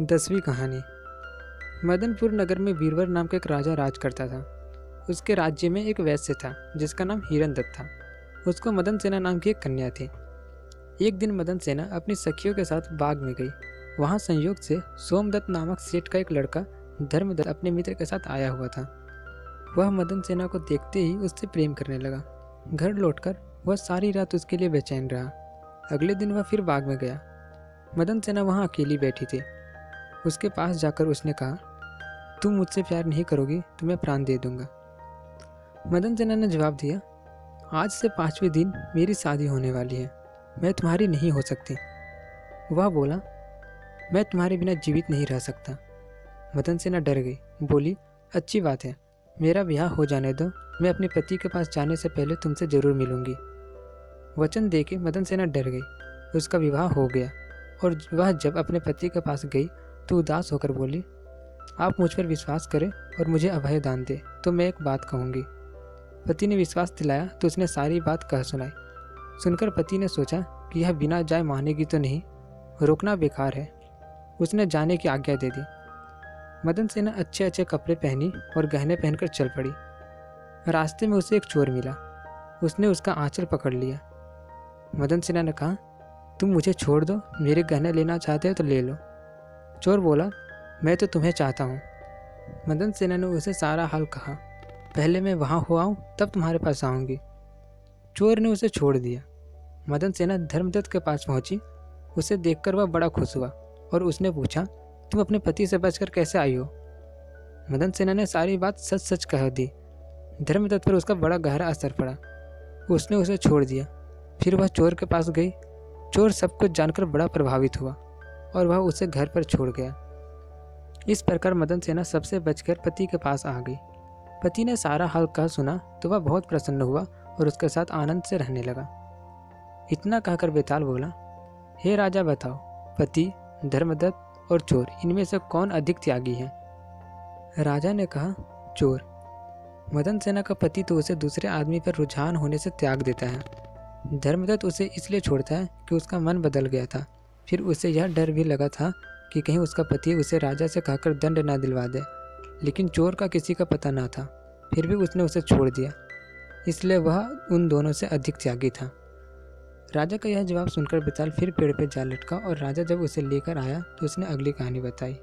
दसवीं कहानी। मदनपुर नगर में वीरवर नाम का एक राजा राज करता था। उसके राज्य में एक वैश्य था, जिसका नाम हिरन दत्त था। उसको मदन सेना नाम की एक कन्या थी। एक दिन मदन सेना अपनी सखियों के साथ बाग में गई। वहाँ संयोग से सोमदत्त नामक सेठ का एक लड़का, धर्मदत्त, अपने मित्र के साथ आया हुआ था। वह मदन सेना को देखते ही उससे प्रेम करने लगा। घर लौटकर वह सारी रात उसके लिए बेचैन रहा। अगले दिन वह फिर बाग में गया। मदन सेना वहाँ अकेली बैठी थी। उसके पास जाकर उसने कहा, तुम मुझसे प्यार नहीं करोगी तो मैं प्राण दे दूँगा। मदन सेना ने जवाब दिया, आज से पाँचवें दिन मेरी शादी होने वाली है, मैं तुम्हारी नहीं हो सकती। वह बोला, मैं तुम्हारे बिना जीवित नहीं रह सकता। मदन सेना डर गई, बोली, अच्छी बात है, मेरा ब्याह हो जाने दो, मैं अपने पति के पास जाने से पहले तुमसे ज़रूर मिलूँगी। वचन दे के मदन सेना डर गई, उसका विवाह हो गया, और वह जब अपने पति के पास गई तो उदास होकर बोली, आप मुझ पर विश्वास करें और मुझे अभय दान दे तो मैं एक बात कहूँगी पति ने विश्वास दिलाया तो उसने सारी बात कह सुनाई। सुनकर पति ने सोचा कि यह बिना जाए मानेगी तो नहीं, रोकना बेकार है। उसने जाने की आज्ञा दे दी। मदन सेना अच्छे अच्छे कपड़े पहनी और गहने पहनकर चल पड़ी। रास्ते में उसे एक चोर मिला। उसने उसका आंचल पकड़ लिया। मदन सिन्हा ने कहा, तुम मुझे छोड़ दो, मेरे गहने लेना चाहते हो तो ले लो। चोर बोला, मैं तो तुम्हें चाहता हूँ। मदन सेना ने उसे सारा हाल कहा। पहले मैं वहाँ हुआ हूँ, तब तुम्हारे पास आऊँगी। चोर ने उसे छोड़ दिया। मदन सेना धर्मदत्त के पास पहुँची। उसे देखकर वह बड़ा खुश हुआ और उसने पूछा, तुम अपने पति से बचकर कैसे आई हो? मदन सेना ने सारी बात सच सच कह दी। धर्मदत्त पर उसका बड़ा गहरा असर पड़ा। उसने उसे छोड़ दिया। फिर वह चोर के पास गई। चोर सब कुछ जानकर बड़ा प्रभावित हुआ। और वह उसे घर पर छोड़ गया। इस प्रकार मदन सेना सबसे बचकर पति के पास आ गई। पति ने सारा हाल कह सुना तो वह बहुत प्रसन्न हुआ और उसके साथ आनंद से रहने लगा। इतना कहकर बेताल बोला, हे राजा बताओ, पति, धर्मदत्त और चोर, इनमें से कौन अधिक त्यागी है? राजा ने कहा, चोर। मदन सेना का पति तो उसे दूसरे आदमी पर रुझान होने से त्याग देता है। धर्मदत्त उसे इसलिए छोड़ता है कि उसका मन बदल गया था। फिर उसे यह डर भी लगा था कि कहीं उसका पति उसे राजा से कहकर दंड ना दिलवा दे, लेकिन चोर का किसी का पता ना था। फिर भी उसने उसे छोड़ दिया। इसलिए वह उन दोनों से अधिक त्यागी था। राजा का यह जवाब सुनकर बेताल फिर पेड़ पर जा लटका और राजा जब उसे लेकर आया तो उसने अगली कहानी बताई।